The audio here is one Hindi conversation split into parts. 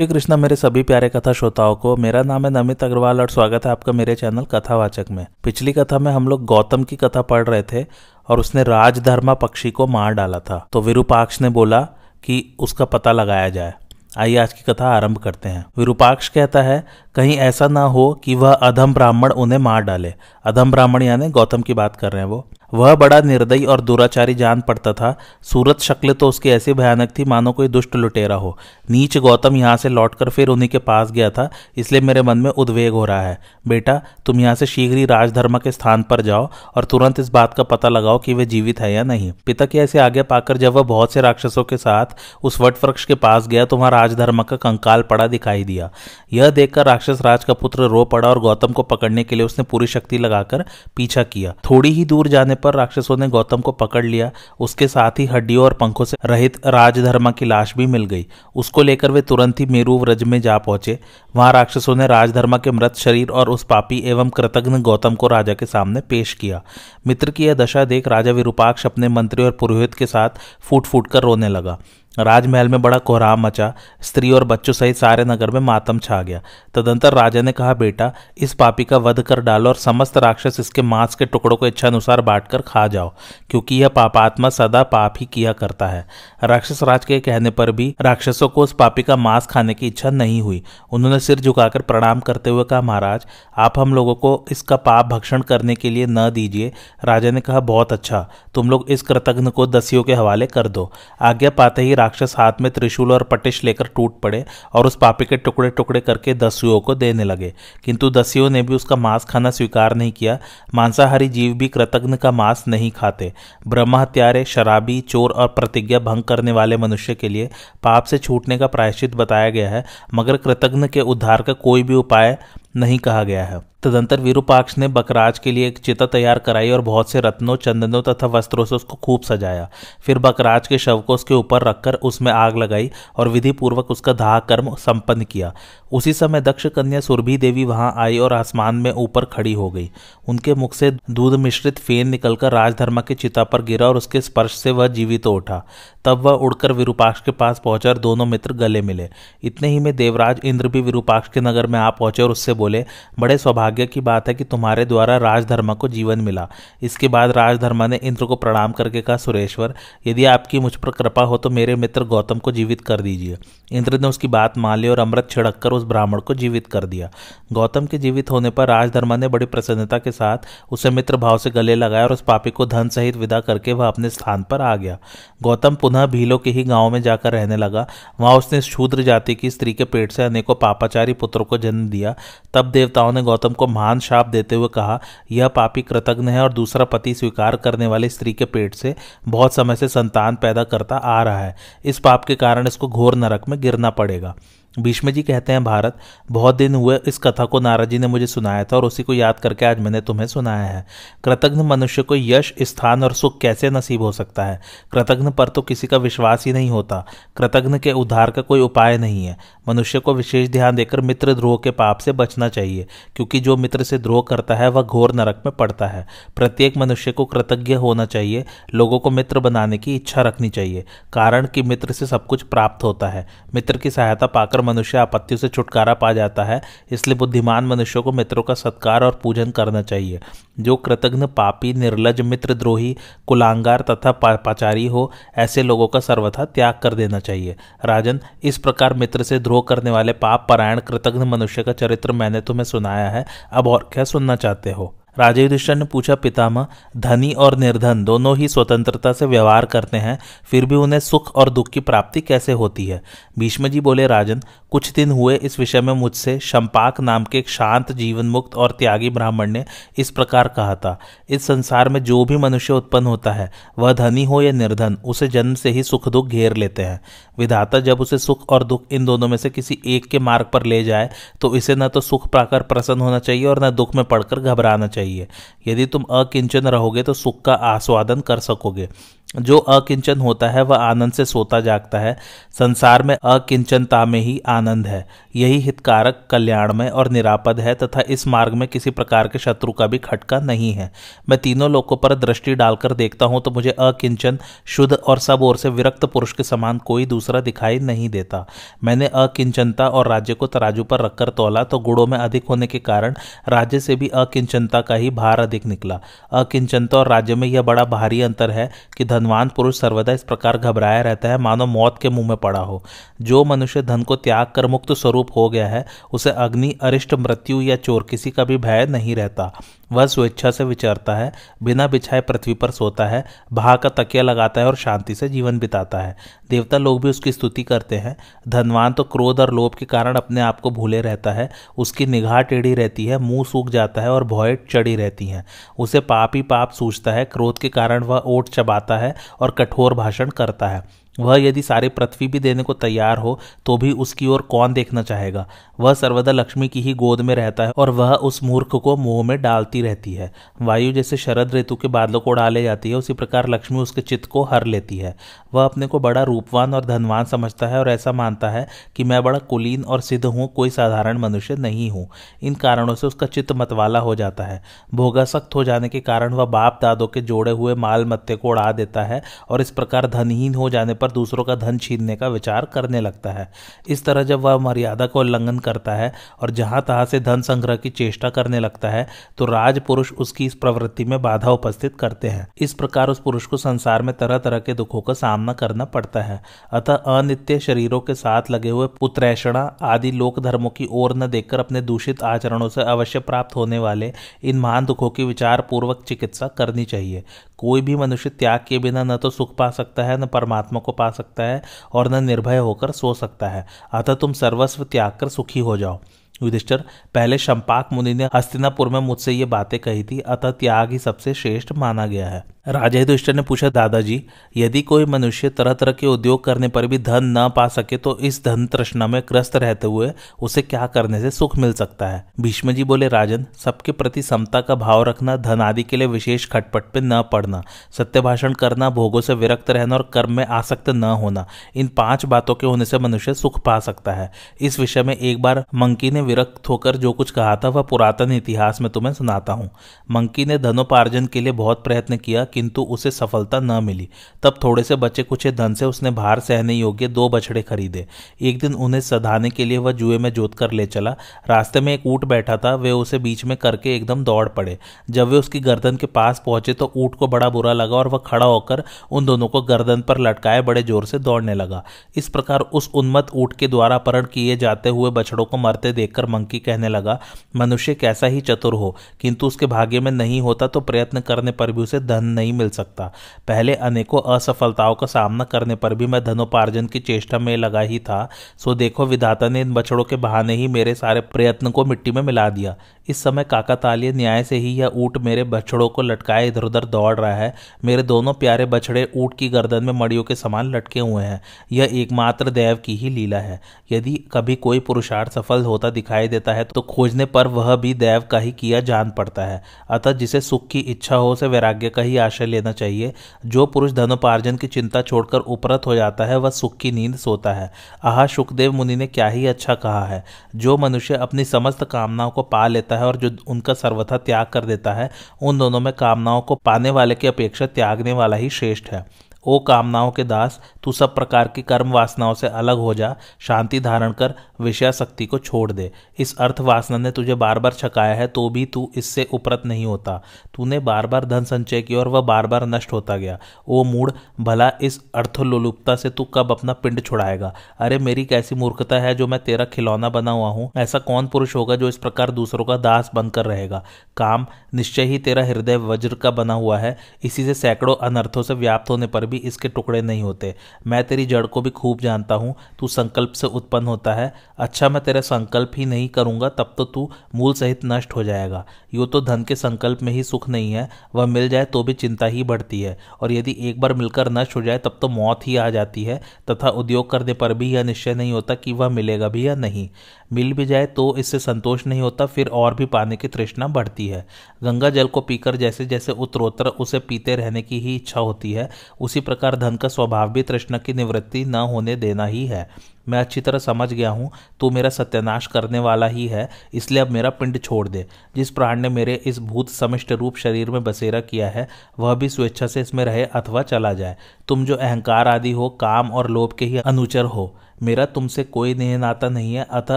श्री कृष्णा मेरे सभी प्यारे कथा श्रोताओं को, मेरा नाम है नमित अग्रवाल और स्वागत है आपका मेरे चैनल कथावाचक में। पिछली कथा में हम लोग गौतम की कथा पढ़ रहे थे और उसने राजधर्मा पक्षी को मार डाला था। तो विरूपाक्ष ने बोला कि उसका पता लगाया जाए। आइए आज की कथा आरंभ करते हैं। विरूपाक्ष कहता है, कहीं ऐसा ना हो कि वह अधम ब्राह्मण उन्हें मार डाले। अधम ब्राह्मण यानी गौतम की बात कर रहे हैं वो। वह बड़ा निर्दयी और दुराचारी जान पड़ता था। सूरत शक्ल तो उसकी ऐसी भयानक थी, मानो कोई दुष्ट लुटेरा हो। नीच गौतम यहाँ से लौटकर फिर उन्हीं के पास गया था, इसलिए मेरे मन में उद्वेग हो रहा है। बेटा, तुम यहाँ से शीघ्र ही राजधर्म के स्थान पर जाओ और तुरंत इस बात का पता लगाओ कि वे जीवित है या नहीं। पिता की ऐसे आगे पाकर जब वह बहुत से राक्षसों के साथ उस वट वृक्ष के पास गया तो वहाँ राजधर्म का कंकाल पड़ा दिखाई दिया। यह देखकर राक्षस राज का पुत्र रो पड़ा और गौतम को पकड़ने के लिए उसने पूरी शक्ति लगाकर पीछा किया। थोड़ी ही दूर जाने पर राक्षसों ने गौतम को पकड़ लिया। उसके साथ ही हड्डियों और पंखों से रहित राजधर्मा की लाश भी मिल गई। उसको लेकर वे तुरंत ही मेरू व्रज में जा पहुँचे। वहाँ राक्षसों ने राजधर्मा के मृत शरीर और उस पापी एवं कृतज्ञ गौतम को राजा के सामने पेश किया। मित्र की यह दशा देख राजा विरूपाक्ष अपने मंत्री और पुरोहित के साथ फूट फूट कर रोने लगा। राजमहल में बड़ा कोहराम मचा। स्त्री और बच्चों सहित सारे नगर में मातम छा गया। तदंतर राजा ने कहा, बेटा, इस पापी का वध कर डालो और समस्त राक्षस इसके मांस के टुकड़ों को इच्छानुसार बांटकर खा जाओ, क्योंकि यह पापात्मा सदा पाप ही किया करता है। राक्षस राज के कहने पर भी राक्षसों को उस पापी का मांस खाने की इच्छा नहीं हुई। उन्होंने सिर झुकाकर प्रणाम करते हुए कहा, महाराज, आप हम लोगों को इसका पाप भक्षण करने के लिए न दीजिए। राजा ने कहा, बहुत अच्छा तुम लोग इस कृतज्ञ को दसियों के हवाले कर दो। आज्ञा पाते ही राक्षस हाथ में त्रिशूल और पटिश लेकर टूट पड़े और उस पापी के टुकड़े टुकड़े करके दस्युओं को देने लगे। किंतु दस्युओं ने भी उसका मांस खाना स्वीकार नहीं किया। मांसाहारी जीव भी कृतज्ञ का मांस नहीं खाते। ब्रह्म हत्यारे, शराबी, चोर और प्रतिज्ञा भंग करने वाले मनुष्य के लिए पाप से छूटने का प्रायश्चित बताया गया है, मगर कृतज्ञ के उद्धार का कोई भी उपाय नहीं कहा गया है। तदंतर विरूपाक्ष ने बकराज के लिए एक चिता तैयार कराई और बहुत से रत्नों, चंदनों तथा वस्त्रों से उसको खूब सजाया। फिर बकराज के शव को उसके ऊपर रखकर उसमें आग लगाई और विधि पूर्वक उसका दाह कर्म संपन्न किया। उसी समय दक्ष कन्या सुरभि देवी वहाँ आई और आसमान में ऊपर खड़ी हो गई। उनके मुख से दूध मिश्रित फेन निकलकर राजधर्मा की चिता पर गिरा और उसके स्पर्श से वह जीवित तो उठा। तब वह उड़कर विरूपाक्ष के पास पहुँचा और दोनों मित्र गले मिले। इतने ही में देवराज इंद्र भी विरूपाक्ष के नगर में आ पहुँचे और उससे बोले, बड़े सौभाग्य की बात है कि तुम्हारे द्वारा राजधर्मा को जीवन मिला। इसके बाद राजधर्मा ने इंद्र को प्रणाम करके कहा, सुरेश्वर, यदि आपकी मुझ पर कृपा हो तो मेरे मित्र गौतम को जीवित कर दीजिए। इंद्र ने उसकी बात मान ली और अमृत छिड़क कर उस ब्राह्मण को जीवित कर दिया। गौतम के जीवित होने पर राजधर्मा ने बड़ी प्रसन्नता के साथ उसे मित्र भाव से गले लगाया और उस पापी को धन सहित विदा करके वह अपने स्थान पर आ गया। गौतम पुनः भीलों के ही गाँव में जाकर रहने लगा। वहाँ उसने शूद्र जाति की स्त्री के पेट से अनेकों पापाचारी पुत्रों को जन्म दिया। तब देवताओं ने गौतम को महान शाप देते हुए कहा, यह पापी कृतज्ञ है और दूसरा पति स्वीकार करने वाली स्त्री के पेट से बहुत समय से संतान पैदा करता आ रहा है। इस पाप के कारण इसको घोर नरक में गिरना पड़ेगा। भीष्म जी कहते हैं, भारत, बहुत दिन हुए इस कथा को नारद जी ने मुझे सुनाया था और उसी को याद करके आज मैंने तुम्हें सुनाया है। कृतघ्न मनुष्य को यश, स्थान और सुख कैसे नसीब हो सकता है? कृतघ्न पर तो किसी का विश्वास ही नहीं होता। कृतघ्न के उद्धार का कोई उपाय नहीं है। मनुष्य को विशेष ध्यान देकर मित्र द्रोह के पाप से बचना चाहिए, क्योंकि जो मित्र से द्रोह करता है, वह घोर नरक में पड़ता है। प्रत्येक मनुष्य को कृतज्ञ होना चाहिए, लोगों को मित्र बनाने की इच्छा रखनी चाहिए। कारण कि मित्र से सब कुछ प्राप्त होता है। मित्र की सहायता पाकर कर मनुष्य आपत्तियों से छुटकारा पा जाता है, इसलिए बुद्धिमान मनुष्यों को मित्रों का सत्कार और पूजन करना चाहिए। जो कृतज्ञ पापी, निर्लज, मित्र द्रोही, कुलांगार तथा पाचारी हो, ऐसे लोगों का सर्वथा त्याग कर देना चाहिए। राजन, इस प्रकार मित्र से द्रोह करने वाले पाप परायण कृतज्ञ मनुष्य का चरित्र मैंने तुम्हें सुनाया है, अब और क्या सुनना चाहते हो? राजा युधिष्ठर ने पूछा, पितामह, धनी और निर्धन दोनों ही स्वतंत्रता से व्यवहार करते हैं, फिर भी उन्हें सुख और दुख की प्राप्ति कैसे होती है? भीष्म जी बोले, राजन कुछ दिन हुए इस विषय में मुझसे शंपाक नाम के एक शांत जीवन मुक्त और त्यागी ब्राह्मण ने इस प्रकार कहा था, इस संसार में जो भी मनुष्य उत्पन्न होता है, वह धनी हो या निर्धन, उसे जन्म से ही सुख दुख घेर लेते हैं। विधाता जब उसे सुख और दुख इन दोनों में से किसी एक के मार्ग पर ले जाए तो इसे न तो सुख पाकर प्रसन्न होना चाहिए और न दुख में पड़कर घबराना चाहिए। यदि तुम अकिंचन रहोगे तो सुख का आस्वादन कर सकोगे। जो अकिंचन होता है, वह आनंद से सोता जागता है। संसार में अकिंचनता में ही आनंद है। यही हितकारक, कल्याणमय और निरापद है तथा इस मार्ग में किसी प्रकार के शत्रु का भी खटका नहीं है। मैं तीनों लोगों पर दृष्टि डालकर देखता हूँ तो मुझे अकिंचन शुद्ध और सब ओर से विरक्त पुरुष के समान कोई दूसरा दिखाई नहीं देता। मैंने अकिंचनता और राज्य को तराजू पर रखकर तोला तो गुड़ों में अधिक होने के कारण राज्य से भी अकिंचनता का ही भार अधिक निकला। अकिंचनता और राज्य में यह बड़ा भारी अंतर है कि धनवान पुरुष सर्वदा इस प्रकार घबराया रहता है, मानो मौत के मुँह में पड़ा हो। जो मनुष्य धन को त्याग कर मुक्त स्वरूप हो गया है, उसे अग्नि, अरिष्ट, मृत्यु या चोर किसी का भी भय नहीं रहता। वह स्वेच्छा से विचरता है, बिना बिछाए पृथ्वी पर सोता है भा का तकिया लगाता है और शांति से जीवन बिताता है। देवता लोग भी उसकी स्तुति करते हैं। धनवान तो क्रोध और लोभ के कारण अपने आप को भूले रहता है, उसकी निगाह टेढ़ी रहती है, मुँह सूख जाता है और भौए चढ़ी रहती हैं। उसे पाप ही पाप सूझता है, क्रोध के कारण वह ओट चबाता है और कठोर भाषण करता है। वह यदि सारी पृथ्वी भी देने को तैयार हो तो भी उसकी ओर कौन देखना चाहेगा? वह सर्वदा लक्ष्मी की ही गोद में रहता है और वह उस मूर्ख को मुँह में डालती रहती है। वायु जैसे शरद ऋतु के बादलों को उड़ा ले जाती है, उसी प्रकार लक्ष्मी उसके चित्त को हर लेती है। वह अपने को बड़ा रूपवान और धनवान समझता है और ऐसा मानता है कि मैं बड़ा कुलीन और सिद्ध हूँ, कोई साधारण मनुष्य नहीं हूँ। इन कारणों से उसका चित्त मतवाला हो जाता है। भोगासक्त हो जाने के कारण वह बाप दादों के जोड़े हुए माल मत्ते को उड़ा देता है और इस प्रकार धनहीन हो जाने पर दूसरों का धन छीनने का विचार करने लगता है। इस तरह जब वह मर्यादा को उल्लंघन करता है और जहाँ तहां से धन संग्रह की चेष्टा करने लगता है तो राजपुरुष उसकी इस प्रवृत्ति में बाधा उपस्थित करते हैं। इस प्रकार उस पुरुष को संसार में तरह तरह के दुखों का सामना करना पड़ता है। अतः अनित्य शरीरों के साथ लगे हुए पुत्रैषणा आदि लोक धर्मों की ओर न देखकर अपने दूषित आचरणों से अवश्य प्राप्त होने वाले इन महान दुखों की विचार पूर्वक चिकित्सा करनी चाहिए। कोई भी मनुष्य त्याग के बिना न तो सुख पा सकता है, न परमात्मा को पा सकता है और न निर्भय होकर सो सकता है। अतः तुम सर्वस्व त्याग कर सुखी हो जाओ। युधिष्ठर, पहले शंपाक मुनि ने हस्तिनापुर में मुझसे ये बातें कही थी, अतः त्याग ही सबसे श्रेष्ठ माना गया है। राजा युधिष्ठिर ने पूछा, दादाजी, यदि कोई मनुष्य तरह तरह के उद्योग करने पर भी धन न पा सके तो इस धन तृष्णा में ग्रस्त रहते हुए उसे क्या करने से सुख मिल सकता है? भीष्म जी बोले, राजन, सबके प्रति समता का भाव रखना, धन आदि के लिए विशेष खटपट पे न पड़ना, सत्य भाषण करना, भोगों से विरक्त रहना और कर्म में आसक्त न होना, इन पाँच बातों के होने से मनुष्य सुख पा सकता है। इस विषय में एक बार मंकी ने विरक्त होकर जो कुछ कहा था, वह पुरातन इतिहास में तुम्हें सुनाता हूँ। मंकी ने धनोपार्जन के लिए बहुत प्रयत्न किया किंतु उसे सफलता न मिली। तब थोड़े से बचे कुछ धन से उसने भार सहने योग्य दो बछड़े खरीदे। एक दिन उन्हें सधाने के लिए वह जुए में जोत कर ले चला। रास्ते में एक ऊट बैठा था, वे उसे बीच में करके एकदम दौड़ पड़े। जब वे उसकी गर्दन के पास पहुँचे तो ऊट को बड़ा बुरा लगा और वह खड़ा होकर उन दोनों को गर्दन पर लटकाए बड़े ज़ोर से दौड़ने लगा। इस प्रकार उस उन्मत ऊट के द्वारा अपहरण किए जाते हुए बछड़ों को मरते देखकर मंकी कहने लगा, मनुष्य कैसा ही चतुर हो, किंतु उसके भाग्य में नहीं होता तो प्रयत्न करने पर भी उसे धन नहीं मिल सकता। पहले अनेकों असफलताओं का सामना करने पर भी मैं धनोपार्जन की चेष्टा में लगा ही था। सो देखो, विधाता ने इन बछड़ों के बहाने ही मेरे सारे प्रयत्न को मिट्टी में मिला दिया। इस समय काकातालीय न्याय से ही यह ऊट मेरे बछड़ों को लटकाए इधर उधर दौड़ रहा है। मेरे दोनों प्यारे बछड़े ऊट की गर्दन में मड़ियों के समान लटके हुए हैं। यह एकमात्र देव की ही लीला है। यदि कभी कोई पुरुषार्थ सफल होता दिखाई देता है तो खोजने पर वह भी देव का ही किया जान पड़ता है। अतः जिसे सुख की इच्छा हो, उसे वैराग्य का ही आश्रय लेना चाहिए। जो पुरुष धनोपार्जन की चिंता छोड़कर उपरत हो जाता है, वह सुख की नींद सोता है। आह, सुखदेव मुनि ने क्या ही अच्छा कहा है। जो मनुष्य अपनी समस्त कामनाओं को पा लेता है और जो उनका सर्वथा त्याग कर देता है, उन दोनों में कामनाओं को पाने वाले की अपेक्षा त्यागने वाला ही श्रेष्ठ है। ओ कामनाओं के दास, तू सब प्रकार की कर्म वासनाओं से अलग हो जा, शांति धारण कर विषयाशक्ति को छोड़ दे। इस अर्थ वासना ने तुझे बार बार छकाया है तो भी तू इससे उपरत नहीं होता। तूने बार बार धन संचय किया और वह बार बार नष्ट होता गया। ओ मूड भला इस अर्थलोलुपता से तू कब अपना पिंड छुड़ाएगा? अरे, मेरी कैसी मूर्खता है जो मैं तेरा खिलौना बना हुआ हूँ? ऐसा कौन पुरुष होगा जो इस प्रकार दूसरों का दास बनकर रहेगा? काम निश्चय ही तेरा हृदय वज्र का बना हुआ है। इसी से सैकड़ों अनर्थों से व्याप्त होने पर भी इसके टुकड़े नहीं होते। मैं तेरी जड़ को भी खूब जानता हूँ। तू संकल्प से उत्पन्न होता है। अच्छा मैं तेरा संकल्प ही नहीं करूँगा, तब तो तू मूल सहित नष्ट हो जाएगा। यो तो धन के संकल्प में ही सुख नहीं है, वह मिल जाए तो भी चिंता ही बढ़ती है। और यदि एक बार मिलकर नष्ट हो जाए, तब तो मौत ही आ जाती है, तथा उद्योग करने पर भी यह निश्चय नहीं होता कि वह मिलेगा भी या नहीं। मिल भी जाए तो इससे संतोष नहीं होता, फिर और भी पाने की तृष्णा बढ़ती है। गंगा जल को पीकर जैसे जैसे उत्तरोत्तर उसे पीते रहने की ही इच्छा होती है, उसी प्रकार धन का स्वभाव भी तृष्णा की निवृत्ति न होने देना ही है। मैं अच्छी तरह समझ गया हूँ, तू मेरा सत्यानाश करने वाला ही है, इसलिए अब मेरा पिंड छोड़ दे। जिस प्राण ने मेरे इस भूत समिष्ट रूप शरीर में बसेरा किया है, वह भी स्वेच्छा से इसमें रहे अथवा चला जाए। तुम जो अहंकार आदि हो, काम और लोभ के ही अनुचर हो, मेरा तुमसे कोई नेह नाता नहीं है, अतः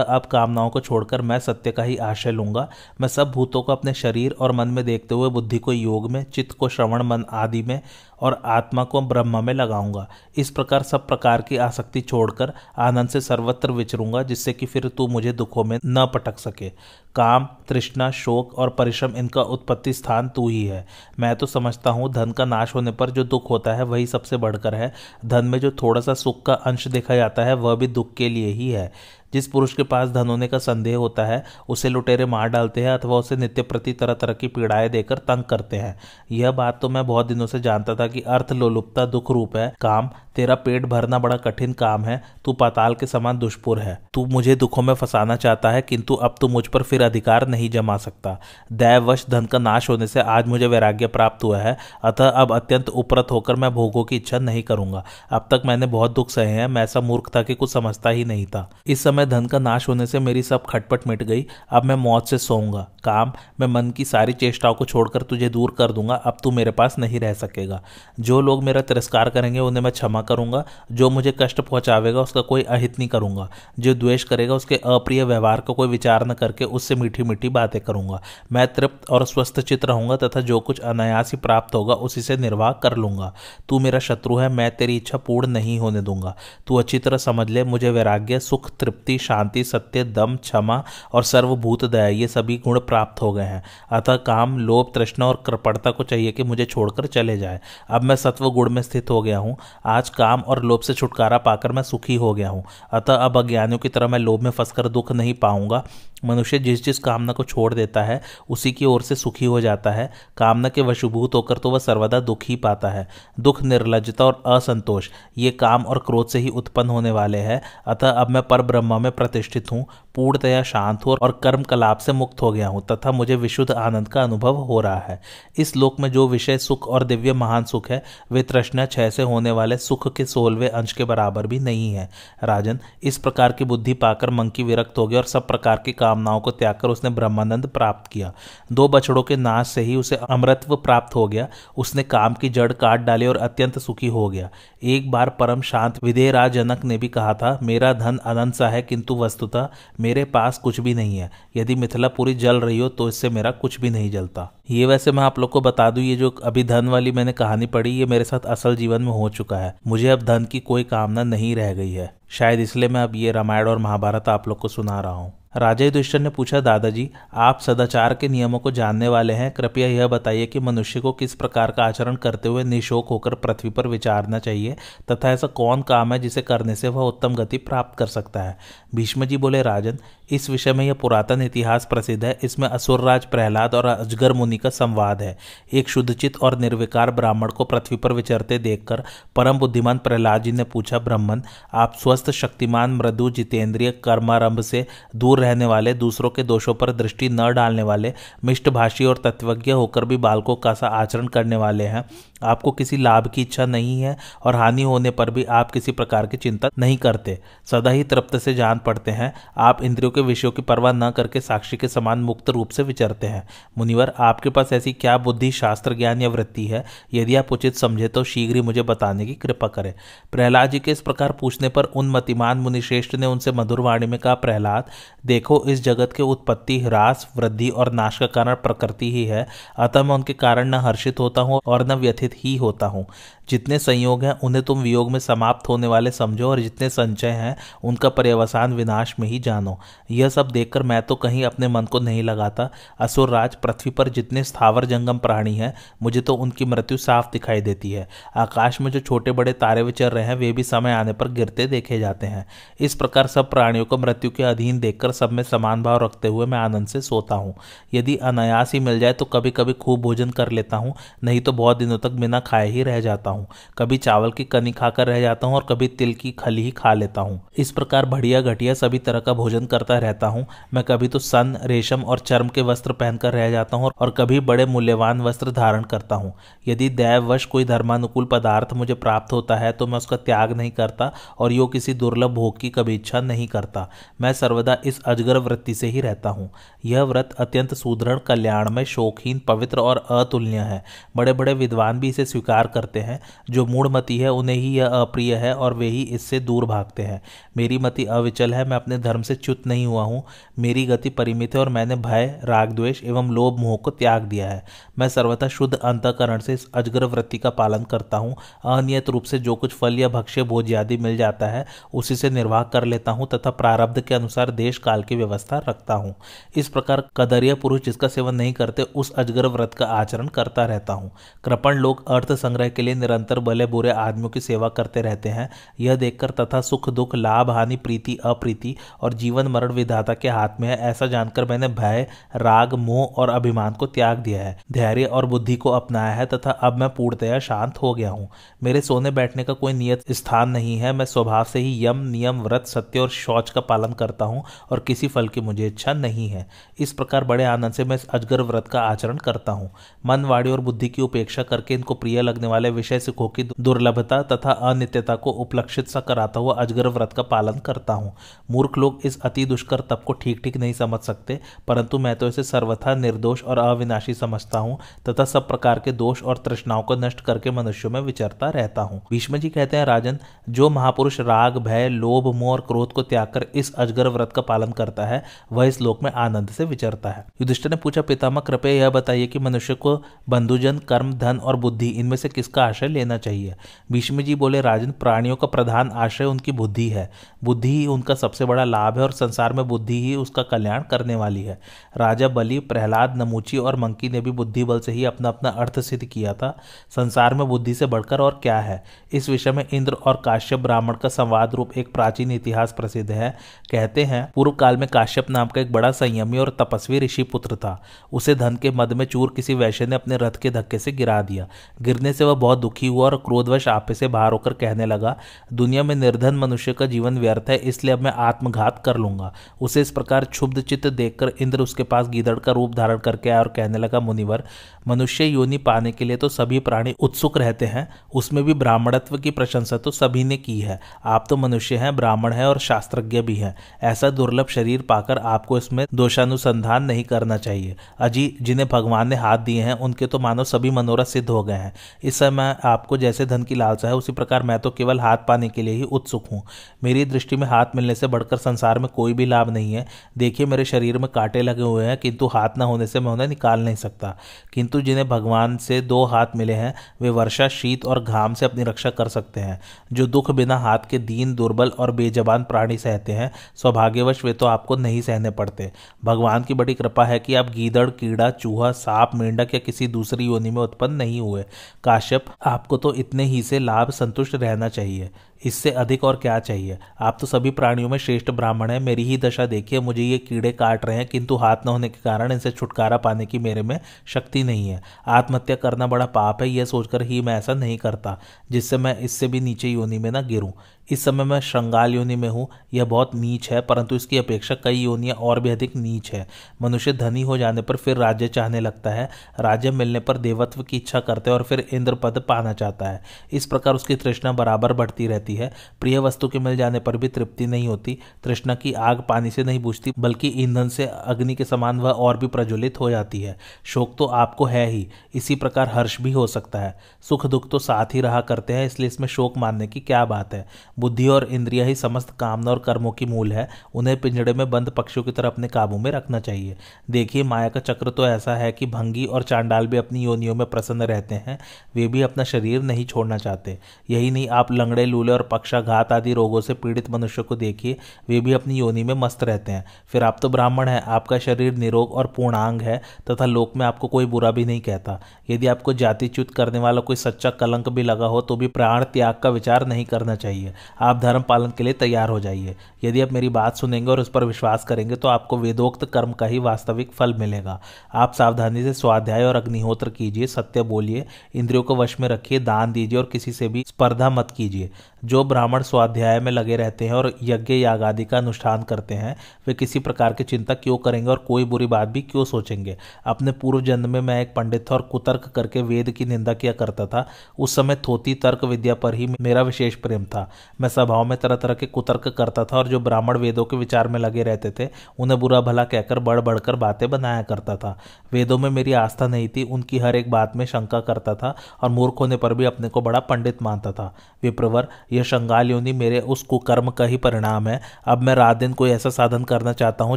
अब कामनाओं को छोड़कर मैं सत्य का ही आशय लूँगा। मैं सब भूतों को अपने शरीर और मन में देखते हुए बुद्धि को योग में, चित्त को श्रवण, मन आदि में और आत्मा को ब्रह्म में लगाऊँगा। इस प्रकार सब प्रकार की आसक्ति छोड़कर आनंद से सर्वत्र विचरूँगा, जिससे कि फिर तू मुझे दुखों में न पटक सके। काम, तृष्णा, शोक और परिश्रम, इनका उत्पत्ति स्थान तू ही है। मैं तो समझता हूँ, धन का नाश होने पर जो दुख होता है, वही सबसे बढ़कर है। धन में जो थोड़ा सा सुख का अंश देखा जाता है, वह भी दुख के लिए ही है। जिस पुरुष के पास धन होने का संदेह होता है, उसे लुटेरे मार डालते हैं अथवा उसे नित्य प्रति तरह तरह की पीड़ाएँ देकर तंग करते हैं। यह बात तो मैं बहुत दिनों से जानता था कि अर्थ लोलुपता दुख रूप है, काम तेरा पेट भरना बड़ा कठिन काम है, तू पाताल के समान दुष्पुर है। तू मुझे दुखों में फंसाना चाहता है, किंतु अब तू मुझ पर फिर अधिकार नहीं जमा सकता। दैववश धन का नाश होने से आज मुझे वैराग्य प्राप्त हुआ है, अतः अब अत्यंत उपरत होकर मैं भोगों की इच्छा नहीं करूँगा। अब तक मैंने बहुत दुख सहे हैं, मैं ऐसा मूर्ख था कि कुछ समझता ही नहीं था। इस समय धन का नाश होने से मेरी सब खटपट मिट गई, अब मैं मौत से सोऊँगा। काम, मैं मन की सारी चेष्टाओं को छोड़कर तुझे दूर कर दूँगा, अब तू मेरे पास नहीं रह सकेगा। जो लोग मेरा तिरस्कार करेंगे, उन्हें मैं क्षमा करूँगा, जो मुझे कष्ट पहुंचावेगा, उसका कोई अहित नहीं करूँगा। जो द्वेष करेगा, उसके अप्रिय व्यवहार का को कोई विचार न करके उससे मीठी मीठी बातें करूँगा। मैं तृप्त और स्वस्थ चित रहूँगा तथा जो कुछ अनायास ही प्राप्त होगा, उसी से निर्वाह कर लूँगा। तू मेरा शत्रु है, मैं तेरी इच्छा पूर्ण नहीं होने दूँगा। तू अच्छी तरह समझ ले, मुझे वैराग्य, सुख, तृप्ति, शांति, सत्य, दम, क्षमा और सर्वभूत दया, ये सभी गुण प्राप्त हो गए हैं। अतः काम, लोभ, तृष्णा और कृपणता को चाहिए कि मुझे छोड़कर चले जाए। अब मैं सत्व गुण में स्थित हो गया हूँ। आज काम और लोभ से छुटकारा पाकर मैं सुखी हो गया हूँ। अतः अब अज्ञानियों की तरह मैं लोभ में फंसकर दुख नहीं पाऊँगा। मनुष्य जिस जिस कामना को छोड़ देता है, उसी की ओर से सुखी हो जाता है। कामना के वशुभूत होकर तो वह सर्वदा दुख ही पाता है। दुख, निर्लजता और असंतोष, ये काम और क्रोध से ही उत्पन्न होने वाले हैं। अतः अब मैं पर ब्रह्म में प्रतिष्ठित हूँ, पूर्णतया शांत हूँ और कर्म कलाप से मुक्त हो गया हूँ, तथा मुझे विशुद्ध आनंद का अनुभव हो रहा है। इस लोक में जो विषय सुख और दिव्य महान सुख है, वे तृष्णा छह से होने वाले सुख के सोलवे अंश के बराबर भी नहीं है। राजन, इस प्रकार की बुद्धि पाकर मंकी विरक्त हो गया और सब प्रकार की कामनाओं को त्याग कर उसने ब्रह्मानंद प्राप्त किया। दो बछड़ों के नाश से ही उसे अमृतत्व प्राप्त हो गया। उसने काम की जड़ काट डाली और अत्यंत सुखी हो गया। एक बार परम शांत विदेरा जनक ने भी कहा था, मेरा धन अनंत सा है, किंतु वस्तुतः मेरे पास कुछ भी नहीं है। यदि मिथिला पूरी जल रही हो तो इससे मेरा कुछ भी नहीं जलता। ये वैसे मैं आप लोग को बता दूँ, ये जो अभी धन वाली मैंने कहानी पढ़ी, ये मेरे साथ असल जीवन में हो चुका है। मुझे अब धन की कोई कामना नहीं रह गई है। शायद इसलिए मैं अब ये रामायण और महाभारत आप लोग को सुना रहा हूँ। राजा युधिष्ठर ने पूछा, दादाजी, आप सदाचार के नियमों को जानने वाले हैं। कृपया यह बताइए कि मनुष्य को किस प्रकार का आचरण करते हुए निशोक होकर पृथ्वी पर विचारना चाहिए तथा ऐसा कौन काम है जिसे करने से वह उत्तम गति प्राप्त कर सकता है? भीष्म जी बोले, राजन इस विषय में यह पुरातन इतिहास प्रसिद्ध है। इसमें असुरराज प्रहलाद और अजगर मुनि का संवाद है। एक शुद्धचित और निर्विकार ब्राह्मण को पृथ्वी पर विचरते देखकर परम बुद्धिमान प्रहलाद जी ने पूछा, ब्राह्मण, आप स्वस्थ, शक्तिमान, मृदु, जितेंद्रिय, कर्मारंभ से दूर रहने वाले, दूसरों के दोषों पर दृष्टि न डालने वाले, मिष्टभाषी और तत्वज्ञ होकर भी बालकों का सा आचरण करने वाले हैं आपको किसी लाभ की इच्छा नहीं है और हानि होने पर भी आप किसी प्रकार की चिंता नहीं करते। सदा ही तृप्त से जान पड़ते हैं। आप इंद्रियों के विषयों की परवाह न करके साक्षी के समान मुक्त रूप से विचरते हैं। मुनिवर, आपके पास ऐसी क्या बुद्धि, शास्त्र, ज्ञान या वृत्ति है? यदि आप उचित समझे तो शीघ्र ही मुझे बताने की कृपा करें। प्रहलाद जी के इस प्रकार पूछने पर उन मतिमान मुनिश्रेष्ठ ने उनसे मधुर वाणी में कहा, प्रहलाद, देखो, इस जगत के उत्पत्ति, ह्रास, वृद्धि और नाश का कारण प्रकृति ही है। अतः मैं उनके कारण न हर्षित होता हूँ और न व्यथित ही होता हूँ। जितने संयोग हैं, उन्हें तुम वियोग में समाप्त होने वाले समझो और जितने संचय हैं, उनका पर्यवसान विनाश में ही जानो। यह सब देखकर मैं तो कहीं अपने मन को नहीं लगाता। असुर राज पृथ्वी पर जितने स्थावर जंगम प्राणी हैं, मुझे तो उनकी मृत्यु साफ़ दिखाई देती है। आकाश में जो छोटे बड़े तारे विचर रहे हैं, वे भी समय आने पर गिरते देखे जाते हैं। इस प्रकार सब प्राणियों को मृत्यु के अधीन देखकर सब में समान भाव रखते हुए मैं आनंद से सोता हूँ। यदि अनायास ही मिल जाए तो कभी कभी खूब भोजन कर लेता हूँ, नहीं तो बहुत दिनों तक बिना खाए ही रह जाता हूँ। कभी चावल की कनी खाकर रह जाता हूँ और कभी तिल की खली ही खा लेता हूँ। इस प्रकार बढ़िया घटिया सभी तरह का भोजन करता रहता हूँ। मैं कभी तो सन, रेशम और चर्म के वस्त्र पहनकर रह जाता हूँ और कभी बड़े मूल्यवान वस्त्र धारण करता हूँ। यदि दैववश कोई धर्मानुकूल पदार्थ मुझे प्राप्त होता है तो मैं उसका त्याग नहीं करता और यो किसी दुर्लभ भोग की कभी इच्छा नहीं करता। मैं सर्वदा इस अजगर वृत्ति से ही रहता हूँ। यह व्रत अत्यंत सुदृढ़, कल्याणमय, शोकहीन, पवित्र और अतुल्य है। बड़े बड़े विद्वान भी इसे स्वीकार करते हैं। जो मूढ़मती है, उन्हें ही यह अप्रिय है और वे ही इससे दूर भागते हैं। मेरी मति अविचल है, मैं अपने धर्म से च्युत नहीं हुआ हूँ। मेरी गति परिमित है और मैंने भय, राग, द्वेष एवं लोभ, मोह को त्याग दिया है। मैं सर्वथा शुद्ध अंतकरण से इस अजगर वृत्ति का पालन करता हूँ। अनियत रूप से जो कुछ फल या भक्ष्य, भोज आदि मिल जाता है, उसी से निर्वाह कर लेता हूँ तथा प्रारब्ध के अनुसार देश काल की व्यवस्था रखता हूँ। इस प्रकार कदरिया पुरुष जिसका सेवन नहीं करते, उस अजगर व्रत का आचरण करता रहता हूँ। कृपण लोग अर्थ संग्रह के लिए निरंतर भले बुरे आदमियों की सेवा करते रहते हैं, यह देखकर तथा सुख, दुख, लाभ, हानि, प्रीति, अप्रीति और जीवन मरण विधाता के हाथ में है, ऐसा जानकर मैंने भय, राग, मोह और अभिमान को त्याग दिया है। धैर्य और बुद्धि को अपनाया है तथा अब मैं पूर्णतया शांत हो गया हूँ। मेरे सोने बैठने का कोई नियत स्थान नहीं है, मैं स्वभाव से ही यम, नियम, व्रत, सत्य और शौच का पालन करता हूँ और किसी फल की मुझे इच्छा नहीं है। इस प्रकार बड़े आनंद से मैं अजगर व्रत का आचरण करता हूँ। मन, वाणी और बुद्धि की उपेक्षा करके इनको प्रिय लगने वाले विषय सुखों की दुर्लभता तथा अनित्यता को उपलक्षित सा कराता हुआ अजगर व्रत का पालन करता हूँ। मूर्ख लोग इस अति दुष्कर तप को ठीक ठीक नहीं समझ सकते, परंतु मैं तो इसे सर्वथा निर्दोष और अविनाशी समझता हूँ, तथा सब प्रकार के दोष और तृष्णाओं को नष्ट करके मनुष्यों में विचरता रहता हूँ। भीष्म जी कहते हैं, राजन, जो महापुरुष राग, भय, लोभ, मोह और क्रोध को त्याग कर इस अजगर व्रत का पालन करता है, वह इस लोक में आनंद से विचरता है। युधिष्ठिर ने पूछा, पितामह, कृपया यह बताइए कि मनुष्य को बंधुजन, कर्म, धन और बुद्धि, इनमें से किसका आश्रय लेना चाहिए? भीष्म जी बोले, राजन, प्राणियों का प्रधान आश्रय उनकी बुद्धि है। बुद्धि ही उनका सबसे बड़ा लाभ है और संसार में बुद्धि ही उसका कल्याण करने वाली है। राजा बलि, प्रहलाद, नमूची और मंकी ने भी बुद्धि बल से ही अपना अपना अर्थ सिद्ध किया था। संसार में बुद्धि से बढ़कर और क्या है? इस विषय में इंद्र और काश्यप ब्राह्मण का संवाद रूप एक प्राचीन इतिहास प्रसिद्ध है। कहते हैं, पूर्व काल में काश्यप नाम का एक बड़ा संयमी और तपस्वी ऋषि पुत्र था। उसे धन के मद में चूर किसी वैश्य ने अपने रथ के धक्के से गिरा दिया। गिरने से वह बहुत दुखी हुआ और क्रोधवश आपे से बाहर होकर कहने लगा, दुनिया में निर्धन मनुष्य का जीवन व्यर्थ है, इसलिए अब मैं आत्मघात कर लूँगा। उसे इस प्रकार क्षुब्ध चित्त देखकर इंद्र उसके पास गीदड़ का रूप धारण करके आया और कहने लगा, मुनिवर, मनुष्य योनि पाने के लिए तो सभी प्राणी उत्सुक रहते हैं, उसमें भी ब्राह्मणत्व की प्रशंसा तो सभी ने की है। आप तो मनुष्य हैं, ब्राह्मण हैं और शास्त्रज्ञ भी हैं। ऐसा दुर्लभ शरीर पाकर आपको इसमें दोषानुसंधान नहीं करना चाहिए। अजी, जिन्हें भगवान ने हाथ दिए हैं, उनके तो मानो सभी मनोरथ सिद्ध हो गए हैं। इस समय आपको जैसे धन की लालसा है, उसी प्रकार मैं तो केवल हाथ पाने के लिए ही उत्सुक हूँ। मेरी दृष्टि में हाथ मिलने से बढ़कर संसार में कोई भी लाभ नहीं है। देखिए, मेरे शरीर में कांटे लगे हुए हैं, किंतु हाथ न होने से मैं उन्हें निकाल नहीं सकता। किंतु जिन्हें भगवान से दो हाथ मिले हैं, वे वर्षा, शीत और घाम से अपनी रक्षा कर सकते हैं। जो दुख बिना हाथ के दीन, दुर्बल और बेजबान प्राणी सहते हैं, सौभाग्यवश वे तो आपको नहीं सहने पड़ते। भगवान की बड़ी कृपा है कि आप गीदड़, कीड़ा, चूहा, सांप, मेंढक या किसी दूसरी योनि में उत्पन्न नहीं हुए। काश्यप आपको तो इतने ही से लाभ संतुष्ट रहना चाहिए। इससे अधिक और क्या चाहिए? आप तो सभी प्राणियों में श्रेष्ठ ब्राह्मण हैं, मेरी ही दशा देखिए, मुझे ये कीड़े काट रहे हैं, किंतु हाथ न होने के कारण इनसे छुटकारा पाने की मेरे में शक्ति नहीं है। आत्महत्या करना बड़ा पाप है, यह सोचकर ही मैं ऐसा नहीं करता, जिससे मैं इससे भी नीचे योनि में ना गिरूँ। इस समय मैं श्रृंगाल योनि में हूँ, यह बहुत नीच है, परंतु इसकी अपेक्षा कई योनियाँ और भी अधिक नीच है। मनुष्य धनी हो जाने पर फिर राज्य चाहने लगता है, राज्य मिलने पर देवत्व की इच्छा करते हैं और फिर इंद्र पद पाना चाहता है। इस प्रकार उसकी तृष्णा बराबर बढ़ती रहती है प्रिय वस्तु के मिल जाने पर भी तृप्ति नहीं होती। तृष्णा की आग पानी से नहीं बुझती, बल्कि ईंधन से अग्नि के समान वह और भी प्रज्वलित हो जाती है। शोक तो आपको है ही, इसी प्रकार हर्ष भी हो सकता है। सुख दुख तो साथ ही रहा करते हैं, इसलिए इसमें शोक मानने की क्या बात है? बुद्धि और इंद्रिया ही समस्त कामना और कर्मों की मूल है, उन्हें पिंजड़े में बंद पक्षियों की तरह अपने काबू में रखना चाहिए। देखिए, माया का चक्र तो ऐसा है कि भंगी और चांडाल भी अपनी योनियों में प्रसन्न रहते हैं, वे भी अपना शरीर नहीं छोड़ना चाहते। यही नहीं, आप लंगड़े, लूले और पक्षाघात आदि रोगों से पीड़ित मनुष्य को देखिए, वे भी अपनी योनि में मस्त रहते हैं। फिर आप तो ब्राह्मण हैं, आपका शरीर निरोग और पूर्णांग है, तथा लोक में आपको कोई बुरा भी नहीं कहता। यदि आपको जातिच्युत करने वाला कोई सच्चा कलंक भी लगा हो तो भी प्राण त्याग का विचार नहीं करना चाहिए। आप धर्म पालन के लिए तैयार हो जाइए। यदि आप मेरी बात सुनेंगे और उस पर विश्वास करेंगे तो आपको वेदोक्त कर्म का ही वास्तविक फल मिलेगा। आप सावधानी से स्वाध्याय और अग्निहोत्र कीजिए, सत्य बोलिए, इंद्रियों को वश में रखिए, दान दीजिए और किसी से भी स्पर्धा मत कीजिए। जो ब्राह्मण स्वाध्याय में लगे रहते हैं और यज्ञ याग आदि का अनुष्ठान करते हैं, वे किसी प्रकार की चिंता क्यों करेंगे और कोई बुरी बात भी क्यों सोचेंगे? अपने पूर्व जन्म में मैं एक पंडित था और कुतर्क करके वेद की निंदा किया करता था। उस समय थोती तर्क विद्या पर ही मेरा विशेष प्रेम था। मैं सभाओं में तरह तरह के कुतर्क करता था और जो ब्राह्मण वेदों के विचार में लगे रहते थे, उन्हें बुरा भला कहकर बढ़ बढ़कर बातें बनाया करता था। वेदों में मेरी आस्था नहीं थी, उनकी हर एक बात में शंका करता था और मूर्ख होने पर भी अपने को बड़ा पंडित मानता था। विप्रवर यह शंगाल योनि मेरे उस कुकर्म का ही परिणाम है। अब मैं रात दिन कोई ऐसा साधन करना चाहता हूँ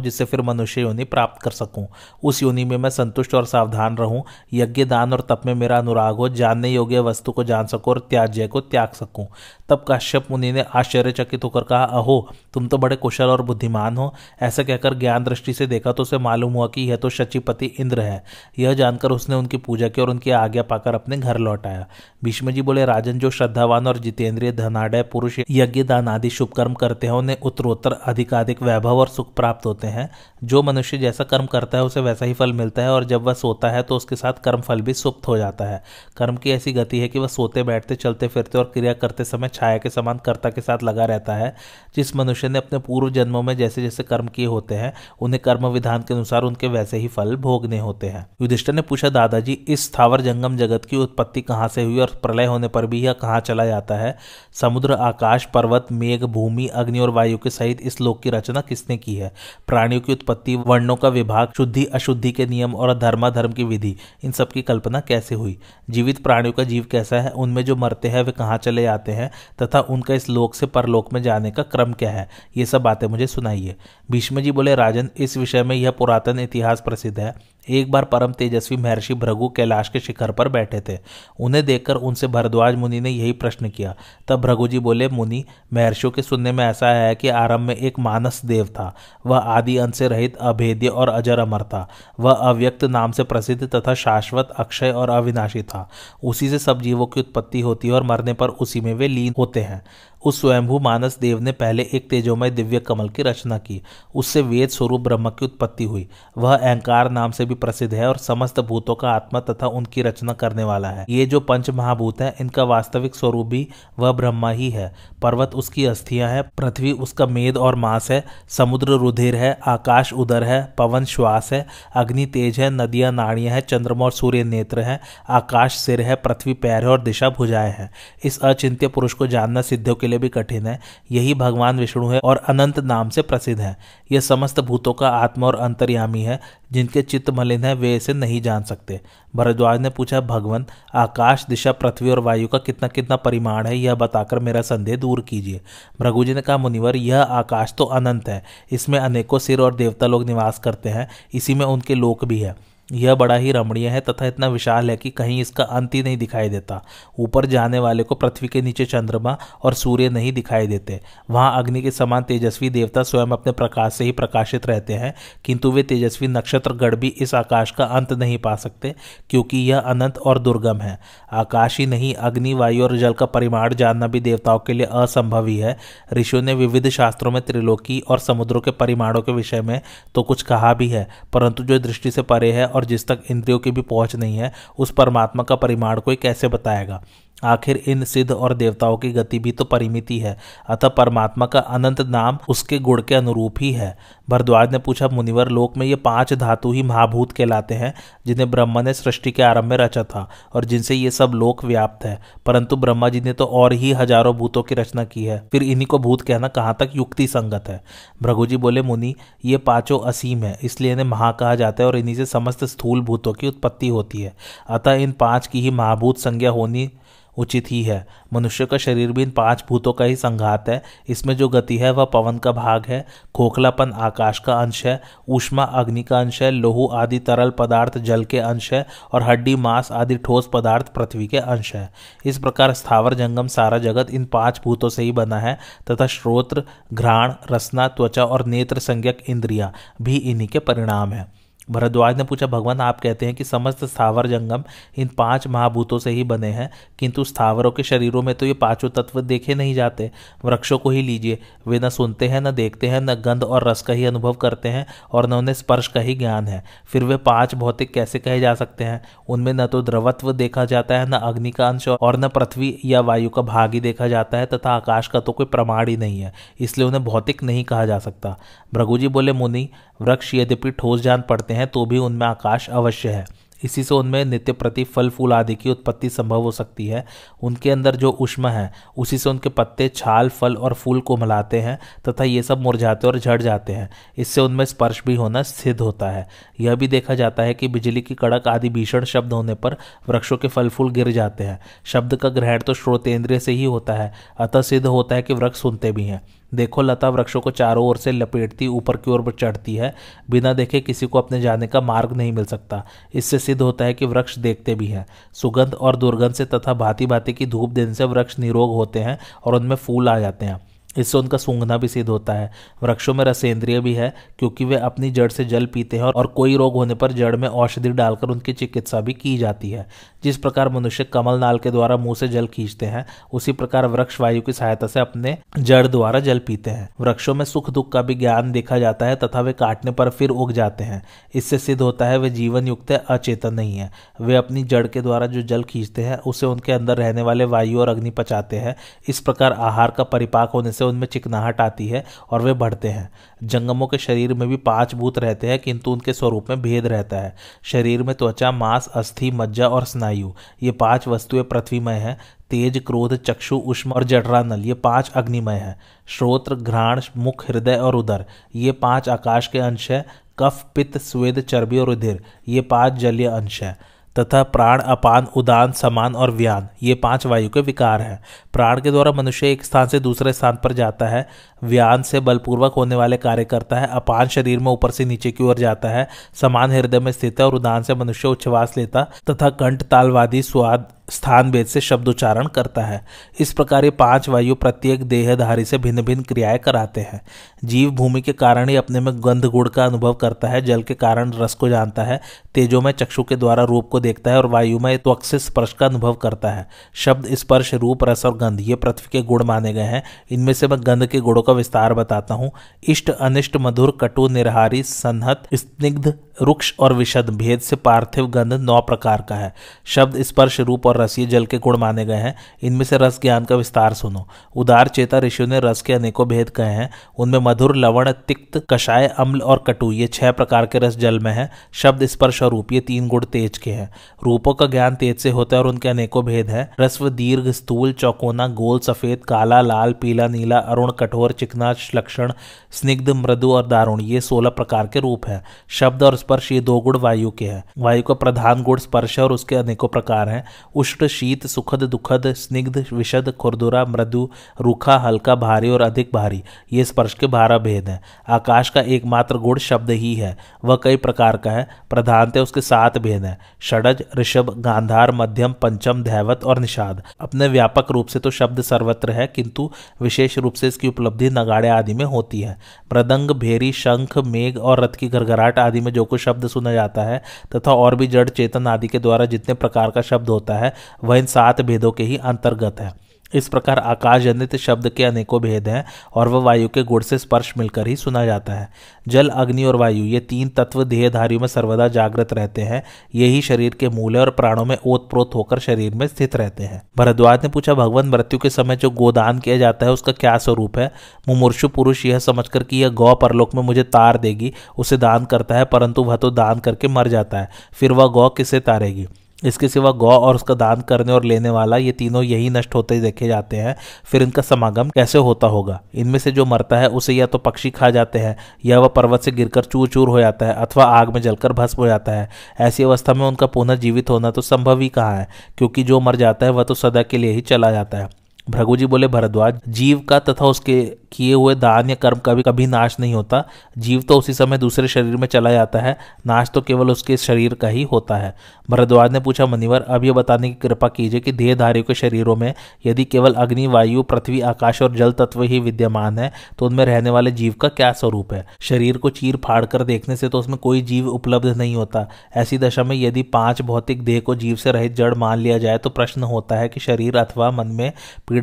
जिससे फिर मनुष्य योनि प्राप्त कर सकूँ। उस योनि में मैं संतुष्ट और सावधान रहूँ। यज्ञ दान और तप में मेरा अनुराग हो। जानने योग्य वस्तु को जान सकूँ और त्याज्य को त्याग सकूँ। तब काश्यप मुनि ने आश्चर्यचकित होकर कहा, अहो, तुम तो बड़े कुशल और बुद्धिमान हो। ऐसा कहकर ज्ञान दृष्टि से देखा तो उसे मालूम हुआ कि यह तो शचिपति इंद्र है। यह जानकर उसने उनकी पूजा की और उनकी आज्ञा पाकर अपने घर लौट आया। भीष्म जी बोले, राजन, जो श्रद्धावान और जितेंद्रिय धनाढ़ पुरुष यज्ञ दान आदि शुभ कर्म करते हैं, उन्हें उत्तरोत्तर, अधिकाधिक वैभव और सुख प्राप्त होते हैं। जो मनुष्य जैसा कर्म करता है, उसे वैसा ही फल मिलता है और जब वह सोता है तो उसके साथ कर्म फल भी सुप्त हो जाता है। कर्म की ऐसी गति है कि वह सोते, बैठते, चलते, फिरते और क्रिया करते समय छाया के समान कर्ता के साथ लगा रहता है। जिस मनुष्य ने अपने पूर्व जन्मों में जैसे जैसे कर्म किए होते हैं, उन्हें कर्म विधान के अनुसार उनके वैसे ही फल भोगने होते हैं। युधिष्ठर ने पूछा, दादाजी, इस स्थावर जंगम जगत की उत्पत्ति कहाँ से हुई और प्रलय होने पर भी यह कहाँ चला जाता है? समुद्र आकाश, पर्वत, मेघ, भूमि, अग्नि और वायु के सहित इस लोक की रचना किसने की है? प्राणियों की उत्पत्ति, वर्णों का विभाग, शुद्धि, अशुद्धि के नियम और धर्मा धर्म की विधि, इन सब की कल्पना कैसे हुई? जीवित प्राणियों का जीव कैसा है? उनमें जो मरते हैं, वे कहाँ चले जाते हैं? तथा उनका इस लोक से परलोक में जाने का क्रम क्या है? ये सब बातें मुझे सुनाइए। भीष्म जी बोले, राजन, इस विषय में यह पुरातन इतिहास प्रसिद्ध है। एक बार परम तेजस्वी महर्षि भृगु कैलाश के शिखर पर बैठे थे। उन्हें देखकर उनसे भरद्वाज मुनि ने यही प्रश्न किया। तब भृगु जी बोले, मुनि, महर्षियों के सुनने में ऐसा है कि आरंभ में एक मानस देव था। वह आदि अंत से रहित अभेद्य और अजर अमर था। वह अव्यक्त नाम से प्रसिद्ध तथा शाश्वत, अक्षय और अविनाशी था। उसी से सब जीवों की उत्पत्ति होती है और मरने पर उसी में वे लीन होते हैं। उस स्वयंभू मानस देव ने पहले एक तेजोमय दिव्य कमल की रचना की। उससे वेद स्वरूप ब्रह्म की उत्पत्ति हुई। वह अहंकार नाम से भी प्रसिद्ध है और समस्त भूतों का आत्मा तथा उनकी रचना करने वाला है। ये जो पंच महाभूत है, इनका वास्तविक स्वरूप भी वह ब्रह्मा ही है। पर्वत उसकी अस्थियाँ है, पृथ्वी उसका मेद और मांस है, समुद्र रुधिर है, आकाश उदर है, पवन श्वास है, अग्नि तेज है, नदियाँ नाड़ियाँ है, चंद्रमा और सूर्य नेत्र है, आकाश सिर है, पृथ्वी पैर है और दिशा भुजाएँ हैं। इस अचिंत्य पुरुष को जानना सिद्धों के लिए भी कठिन है। यही भगवान विष्णु है और अनंत नाम से प्रसिद्ध है। यह समस्त भूतों का आत्मा और अंतर्यामी है, जिनके चित्त मलिन है, वे इसे नहीं जान सकते। भरद्वाज ने पूछा, भगवान, आकाश, दिशा, पृथ्वी और वायु का कितना कितना परिमाण है, यह बताकर मेरा संदेह दूर कीजिए। भृगु जी ने कहा, मुनिवर, यह आकाश तो अनंत है। इसमें अनेकों सिर और देवता लोग निवास करते हैं। इसी में उनके लोक भी है। यह बड़ा ही रमणीय है तथा इतना विशाल है कि कहीं इसका अंत ही नहीं दिखाई देता। ऊपर जाने वाले को पृथ्वी के नीचे चंद्रमा और सूर्य नहीं दिखाई देते। वहाँ अग्नि के समान तेजस्वी देवता स्वयं अपने प्रकाश से ही प्रकाशित रहते हैं, किंतु वे तेजस्वी नक्षत्र गढ़ भी इस आकाश का अंत नहीं पा सकते, क्योंकि यह अनंत और दुर्गम है। आकाश ही नहीं, अग्नि, वायु और जल का परिमाण जानना भी देवताओं के लिए असंभव ही है। ऋषियों ने विविध शास्त्रों में त्रिलोकी और समुद्रों के परिमाणों के विषय में तो कुछ कहा भी है, परंतु जो दृष्टि से परे है और जिस तक इंद्रियों की भी पहुँच नहीं है, उस परमात्मा का परिमाण कोई कैसे बताएगा? आखिर इन सिद्ध और देवताओं की गति भी तो परिमिति है अतः परमात्मा का अनंत नाम उसके गुण के अनुरूप ही है। भरद्वाज ने पूछा, मुनिवर, लोक में ये पाँच धातु ही महाभूत कहलाते हैं, जिन्हें ब्रह्मा ने सृष्टि के आरंभ में रचा था और जिनसे ये सब लोक व्याप्त है। परंतु ब्रह्मा जी ने तो और ही हज़ारों भूतों की रचना की है, फिर इन्हीं को भूत कहना कहाँ तक युक्ति संगत है? भृगु जी बोले, मुनि, ये पाँचों असीम है, इसलिए इन्हें महा कहा जाता है और इन्हीं से समस्त स्थूल भूतों की उत्पत्ति होती है। अतः इन पाँच की ही महाभूत संज्ञा होनी उचित ही है। मनुष्य का शरीर भी इन पाँच भूतों का ही संघात है। इसमें जो गति है, वह पवन का भाग है। खोखलापन आकाश का अंश है। ऊष्मा अग्नि का अंश है। लोहू आदि तरल पदार्थ जल के अंश है और हड्डी, मांस आदि ठोस पदार्थ पृथ्वी के अंश है। इस प्रकार स्थावर जंगम सारा जगत इन पाँच भूतों से ही बना है तथा श्रोत्र, घ्राण, रसना, त्वचा और नेत्र संज्ञक इंद्रिया भी इन्हीं के परिणाम है। भरद्वाज ने पूछा, भगवान, आप कहते हैं कि समस्त स्थावर जंगम इन पाँच महाभूतों से ही बने हैं, किंतु स्थावरों के शरीरों में तो ये पाँचों तत्व देखे नहीं जाते। वृक्षों को ही लीजिए, वे न सुनते हैं, न देखते हैं, न गंध और रस का ही अनुभव करते हैं और न उन्हें स्पर्श का ही ज्ञान है। फिर वे पाँच भौतिक कैसे कहे जा सकते हैं? उनमें न तो द्रवत्व देखा जाता है, न अग्नि का अंश और न पृथ्वी या वायु का भाग ही देखा जाता है, तथा आकाश का तो कोई प्रमाण ही नहीं है, इसलिए उन्हें भौतिक नहीं कहा जा सकता। भृगु जी बोले, मुनि वृक्ष यद्यपि ठोस जान पड़ते हैं तो भी उनमें आकाश अवश्य है। इसी से उनमें नित्य प्रति फल, फूल आदि की उत्पत्ति संभव हो सकती है। उनके अंदर जो उष्मा है, उसी से उनके पत्ते, छाल, फल और फूल को मिलाते हैं तथा ये सब मुरझाते और झड़ जाते हैं। इससे उनमें स्पर्श भी होना सिद्ध होता है। यह भी देखा जाता है कि बिजली की कड़क आदि भीषण शब्द होने पर वृक्षों के फल फूल गिर जाते हैं। शब्द का ग्रहण तो श्रोतेंद्रिय से ही होता है। अतः सिद्ध होता है कि वृक्ष सुनते भी हैं। देखो, लता वृक्षों को चारों ओर से लपेटती, ऊपर की ओर चढ़ती है। बिना देखे किसी को अपने जाने का मार्ग नहीं मिल सकता। इससे सिद्ध होता है कि वृक्ष देखते भी हैं। सुगंध और दुर्गंध से तथा भांति भांति की धूप देने से वृक्ष निरोग होते हैं और उनमें फूल आ जाते हैं। इससे उनका सूंघना भी सिद्ध होता है। वृक्षों में रसेंद्रिय भी है, क्योंकि वे अपनी जड़ से जल पीते हैं और कोई रोग होने पर जड़ में औषधि डालकर उनकी चिकित्सा भी की जाती है। जिस प्रकार मनुष्य कमल नाल के द्वारा मुँह से जल खींचते हैं, उसी प्रकार वृक्ष वायु की सहायता से अपने जड़ द्वारा जल पीते हैं। वृक्षों में सुख दुख का भी ज्ञान देखा जाता है तथा वे काटने पर फिर उग जाते हैं। इससे सिद्ध होता है वे जीवन युक्त है, अचेतन नहीं है। वे अपनी जड़ के द्वारा जो जल खींचते हैं, उसे उनके अंदर रहने वाले वायु और अग्नि पचाते हैं। इस प्रकार आहार का परिपाक होने से उनमें चिकनाहट आती है और वे बढ़ते हैं। जंगमों के शरीर में भी पाँच भूत रहते हैं, किंतु उनके स्वरूप में भेद रहता है। शरीर में त्वचा, मांस, अस्थि, मज्जा और स्नायु ये पाँच वस्तुएँ पृथ्वीमय है। तेज, क्रोध, चक्षु, उष्म और जठरानल ये पाँच अग्निमय है। श्रोत्र, घ्राण, मुख, हृदय और उदर। ये पाँच आकाश के अंश है। कफ, पित्त, स्वेद, चर्बी और उधिर। ये पाँच जलीय अंश है। तथा प्राण, अपान, उदान, समान और व्यान। ये पाँच वायु के विकार हैं। प्राण के द्वारा मनुष्य एक स्थान से दूसरे स्थान पर जाता है। व्यान से बलपूर्वक होने वाले कार्य करता है। अपान शरीर में ऊपर से नीचे की ओर जाता है। समान हृदय में स्थित है और उदान से मनुष्य उच्छ्वास लेता तथा कंठ, तालवादी, स्वाद स्थान भेद से शब्द उच्चारण करता है। इस प्रकार ये पाँच वायु प्रत्येक देहधारी से भिन्न भिन्न क्रियाएँ कराते हैं। जीव भूमि के कारण ही अपने में गंध गुड़ का अनुभव करता है, जल के कारण रस को जानता है, तेजो में चक्षु के द्वारा रूप को देखता है और वायु में त्वक से स्पर्श का अनुभव करता है। शब्द स्पर्श, रूप, रस और गंध ये पृथ्वी के गुण माने गए हैं। इनमें से मैं गंध के गुणों का विस्तार बताता हूँ। इष्ट, अनिष्ट, मधुर, कटु, निरहारी संहत स्निग्ध रुक्ष और विशद भेद से पार्थिव गंध नौ प्रकार का है। शब्द, स्पर्श, रूप और रस ये जल के गुण माने गए हैं। इनमें से रस ज्ञान का विस्तार सुनो। उदार चेता ऋषियों ने रस के अनेकों भेद कहे हैं। उनमें मधुर, लवण, तिक्त, कषाय, अम्ल और कटु ये छह प्रकार के रस जल में है। शब्द, स्पर्श और रूप ये तीन गुण तेज के हैं। रूपों का ज्ञान तेज से होता है और उनके अनेकों भेद है। रस्व, दीर्घ, स्थूल, चौकोना, गोल, सफ़ेद, काला, लाल, पीला, नीला, अरुण, कठोर, चिकना लक्षण स्निग्ध, मृदु और दारुण ये सोलह प्रकार के रूप है। शब्द और स्पर्श ये दो गुण वायु के हैं। वायु का प्रधान गुण स्पर्श और उसके अनेकों प्रकार हैं। उष्ण, शीत, सुखद, दुखद, स्निग्ध विशद खुरदुरा, मृदु, रूखा, हल्का, भारी और अधिक भारी। ये स्पर्श के बारह भेद हैं। आकाश का एकमात्र गुण शब्द ही है। वह कई प्रकार का है। प्रधानतः उसके सात भेद हैं। षडज, ऋषभ, गांधार, मध्यम, पंचम दैवत और निषाद। अपने व्यापक रूप से तो शब्द सर्वत्र है, किंतु विशेष रूप से इसकी उपलब्धि नगाड़े आदि में होती है। मृदंग, भेरी, शंख, मेघ और रथ की घरघराट आदि में जो कुछ शब्द सुना जाता है, तथा और भी जड़ चेतन आदि के द्वारा जितने प्रकार का शब्द होता है, वह इन सात भेदों के ही अंतर्गत है। इस प्रकार आकाश जनित शब्द के अनेकों भेद हैं और वह वायु के गुण से स्पर्श मिलकर ही सुना जाता है। जल, अग्नि और वायु, ये तीन तत्व देहधारियों में सर्वदा जागृत रहते हैं। यही शरीर के मूल और प्राणों में ओतप्रोत होकर शरीर में स्थित रहते हैं। भरद्वाज ने पूछा, भगवान, मृत्यु के समय जो गोदान किया जाता है उसका क्या स्वरूप है? मुमूर्षु पुरुष यह समझकर कि यह गौ परलोक में मुझे तार देगी, उसे दान करता है, परंतु वह तो दान करके मर जाता है। फिर वह गौ किसे तारेगी? इसके सिवा गौ और उसका दान करने और लेने वाला ये तीनों यही नष्ट होते देखे जाते हैं। फिर इनका समागम कैसे होता होगा? इनमें से जो मरता है, उसे या तो पक्षी खा जाते हैं, या वह पर्वत से गिरकर चूर चूर हो जाता है, अथवा आग में जलकर भस्म हो जाता है। ऐसी अवस्था में उनका पुनः जीवित होना तो संभव ही कहाँ है, क्योंकि जो मर जाता है, वह तो सदा के लिए ही चला जाता है। भृगु जी बोले, भरद्वाज, जीव का तथा उसके किए हुए दान या कर्म का भी कभी नाश नहीं होता। जीव तो उसी समय दूसरे शरीर में चला जाता है। नाश तो केवल उसके शरीर का ही होता है। भरद्वाज ने पूछा, मनिवर, अब यह बताने की कृपा कीजिए कि देहधारियों के शरीरों में यदि केवल अग्नि, वायु, पृथ्वी, आकाश और जल तत्व ही विद्यमान है तो उनमें रहने वाले जीव का क्या स्वरूप है? शरीर को चीर फाड़ कर देखने से तो उसमें कोई जीव उपलब्ध नहीं होता। ऐसी दशा में यदि पाँच भौतिक देह को जीव से रहित जड़ मान लिया जाए तो प्रश्न होता है कि शरीर अथवा मन में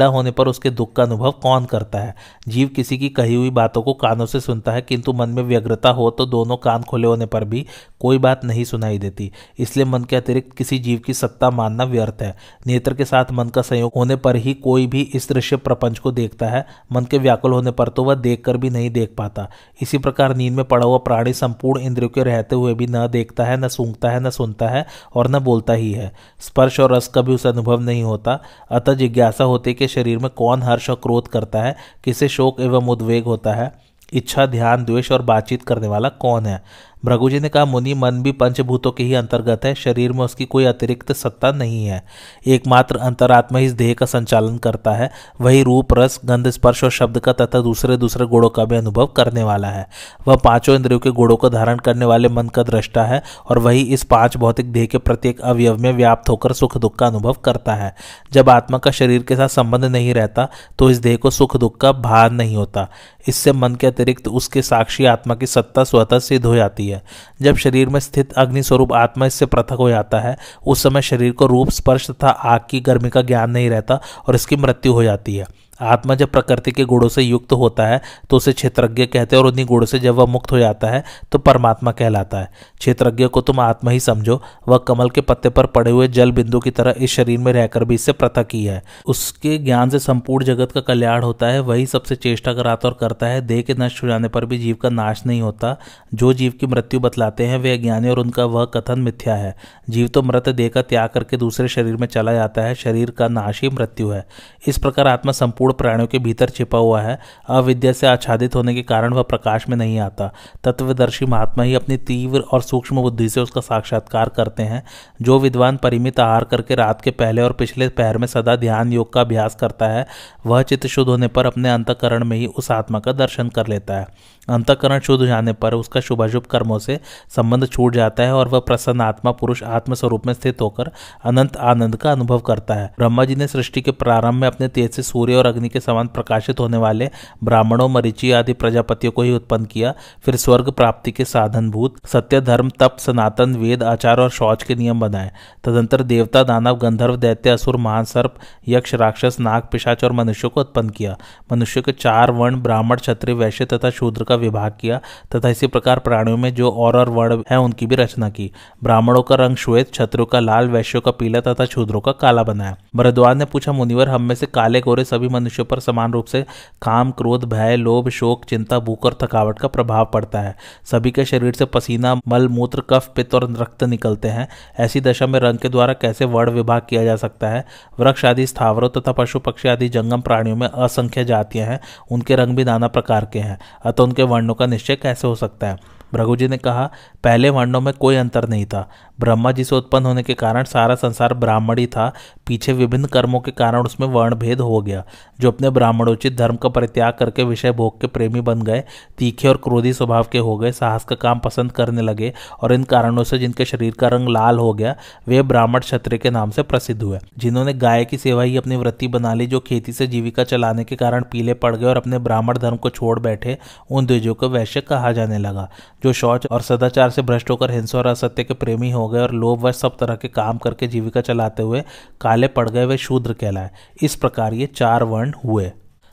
होने पर उसके दुख का अनुभव कौन करता है? जीव किसी की कही हुई बातों को कानों से सुनता है, किंतु मन में व्यग्रता हो तो दोनों कान खुले होने पर भी कोई बात नहीं सुनाई देती। इसलिए मन के अतिरिक्त किसी जीव की सत्ता मानना व्यर्थ है। नेत्र के साथ मन का संयोग होने पर ही कोई भी इस दृश्य प्रपंच को देखता है। मन के व्याकुल होने पर तो वह देखकर भी नहीं देख पाता। इसी प्रकार नींद में पड़ा हुआ प्राणी संपूर्ण इंद्रियों के रहते हुए भी न देखता है, न सूंघता है, न सुनता है और न बोलता ही है। स्पर्श और रस का भी उसे अनुभव नहीं होता। अतः जिज्ञासा होती कि शरीर में कौन हर्ष और क्रोध करता है, किसे शोक एवं उद्वेग होता है, इच्छा, ध्यान, द्वेष और बातचीत करने वाला कौन है? भृगु जी ने कहा, मुनि मन भी पंचभूतों के ही अंतर्गत है, शरीर में उसकी कोई अतिरिक्त सत्ता नहीं है। एकमात्र अंतरात्मा इस देह का संचालन करता है, वही रूप, रस, गंध, स्पर्श और शब्द का तथा दूसरे दूसरे गुणों का भी अनुभव करने वाला है। वह पाँचों इंद्रियों के गुणों को धारण करने वाले मन का दृष्टा है और वही इस पाँच भौतिक देह के प्रत्येक अवयव में व्याप्त होकर सुख दुख का अनुभव करता है। जब आत्मा का शरीर के साथ संबंध नहीं रहता तो इस देह को सुख दुख का भार नहीं होता। इससे मन के अतिरिक्त उसके साक्षी आत्मा की सत्ता स्वतः सिद्ध हो जाती है। जब शरीर में स्थित अग्नि स्वरूप आत्मा इससे पृथक हो जाता है, उस समय शरीर को रूप स्पर्श तथा आग की गर्मी का ज्ञान नहीं रहता और इसकी मृत्यु हो जाती है। आत्मा जब प्रकृति के गुणों से युक्त होता है तो उसे क्षेत्रज्ञ कहते हैं, और उन्हीं गुणों से जब वह मुक्त हो जाता है तो परमात्मा कहलाता है। क्षेत्रज्ञ को तुम आत्मा ही समझो। वह कमल के पत्ते पर पड़े हुए जल बिंदु की तरह इस शरीर में रहकर भी इससे पृथक ही है। उसके ज्ञान से संपूर्ण जगत का कल्याण होता है। वही सबसे चेष्टा कराता और करता है। देह के नष्ट हो जाने पर भी जीव का नाश नहीं होता। जो जीव की मृत्यु बतलाते हैं, वे अज्ञानी और उनका वह कथन मिथ्या है। जीव तो मृत देह का त्याग करके दूसरे शरीर में चला जाता है। शरीर का नाश ही मृत्यु है। इस प्रकार आत्मा संपूर्ण संपूर्ण प्राणियों के भीतर छिपा हुआ है। अविद्या से आच्छादित होने के कारण वह प्रकाश में नहीं आता। तत्वदर्शी महात्मा ही अपनी तीव्र और सूक्ष्म बुद्धि से उसका साक्षात्कार करते हैं। जो विद्वान परिमित आहार करके रात के पहले और पिछले पैर में सदा ध्यान योग का अभ्यास करता है, वह चित्त शुद्ध होने पर अपने अंतकरण में ही उस आत्मा का दर्शन कर लेता है। अंतकरण शुद्ध हो जाने पर उसका शुभाशुभ कर्मों से संबंध छूट जाता है और वह प्रसन्न आत्मा पुरुष आत्म स्वरूप में स्थित होकर अनंत आनंद का अनुभव करता है। ब्रह्मा जी ने सृष्टि के प्रारंभ में अपने तेज से सूर्य और अग्नि के समान प्रकाशित होने वाले ब्राह्मणों, मरीचि आदि प्रजापतियों को ही उत्पन्न किया। फिर स्वर्ग प्राप्ति के साधन भूत सत्य धर्म तप, सनातन, वेद, आचार और शौच के नियम बनाए। तदंतर देवता, दानव, गंधर्व, दैत्य, असुर महान सर्प यक्ष, राक्षस, नाग, पिशाच और मनुष्यों को उत्पन्न किया। मनुष्य के चार वर्ण, ब्राह्मण, क्षत्रिय, वैश्य तथा शूद्र का विभाग किया तथा इसी प्रकार प्राणियों में जो और और वर्ण है, उनकी भी रचना की। ब्राह्मणों का रंग श्वेत, क्षत्रियों का लाल, वैश्यों का पीला तथा शूद्रों का काला बनाया। भरद्वाज ने पूछा, मुनिवर, हम में से काले गोरे सभी मनुष्यों पर समान रूप से काम, क्रोध, भय, लोभ, शोक, चिंता, भूख और थकावट का प्रभाव पड़ता है। सभी के शरीर से पसीना, मल, मूत्र, कफ, पित्त और रक्त निकलते हैं। ऐसी दशा में रंग के द्वारा कैसे वर्ण विभाग किया जा सकता है? वृक्ष आदि स्थावरों तथा पशु पक्षी आदि जंगम प्राणियों में असंख्य जातियाँ हैं। उनके रंग भी नाना प्रकार के हैं, अतः उनके वर्णों का निश्चय कैसे हो सकता है? भृगु जी ने कहा, पहले वर्णों में कोई अंतर नहीं था। ब्रह्मा जी से उत्पन्न होने के कारण सारा संसार ब्राह्मण ही था। पीछे विभिन्न कर्मों के कारण उसमें वर्ण भेद हो गया। जो अपने ब्राह्मणोचित धर्म का परित्याग करके विषय भोग के प्रेमी बन गए, तीखे और क्रोधी स्वभाव के हो गए, साहस का काम पसंद करने लगे और इन कारणों से जिनके शरीर का रंग लाल हो गया, वे ब्राह्मण क्षत्रिय के नाम से प्रसिद्ध हुए। जिन्होंने गाय की सेवा ही अपनी वृत्ति बना ली, जो खेती से जीविका चलाने के कारण पीले पड़ गए और अपने ब्राह्मण धर्म को छोड़ बैठे उन द्विजों को वैश्य कहा जाने लगा। जो शौच और सदाचार से भ्रष्ट होकर हिंसा और असत्य के प्रेमी हो गए और लोभ व सब तरह के काम करके जीविका चलाते हुए काले पड़ गए, वे शूद्र कहलाए। इस प्रकार ये चार वर्ण हुए।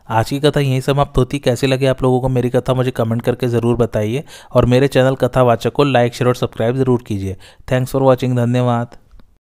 आज की कथा यहीं समाप्त होती। कैसी लगी आप लोगों को मेरी कथा, मुझे कमेंट करके ज़रूर बताइए। और मेरे चैनल कथावाचक को लाइक, शेयर और सब्सक्राइब ज़रूर कीजिए। थैंक्स फॉर वॉचिंग, धन्यवाद।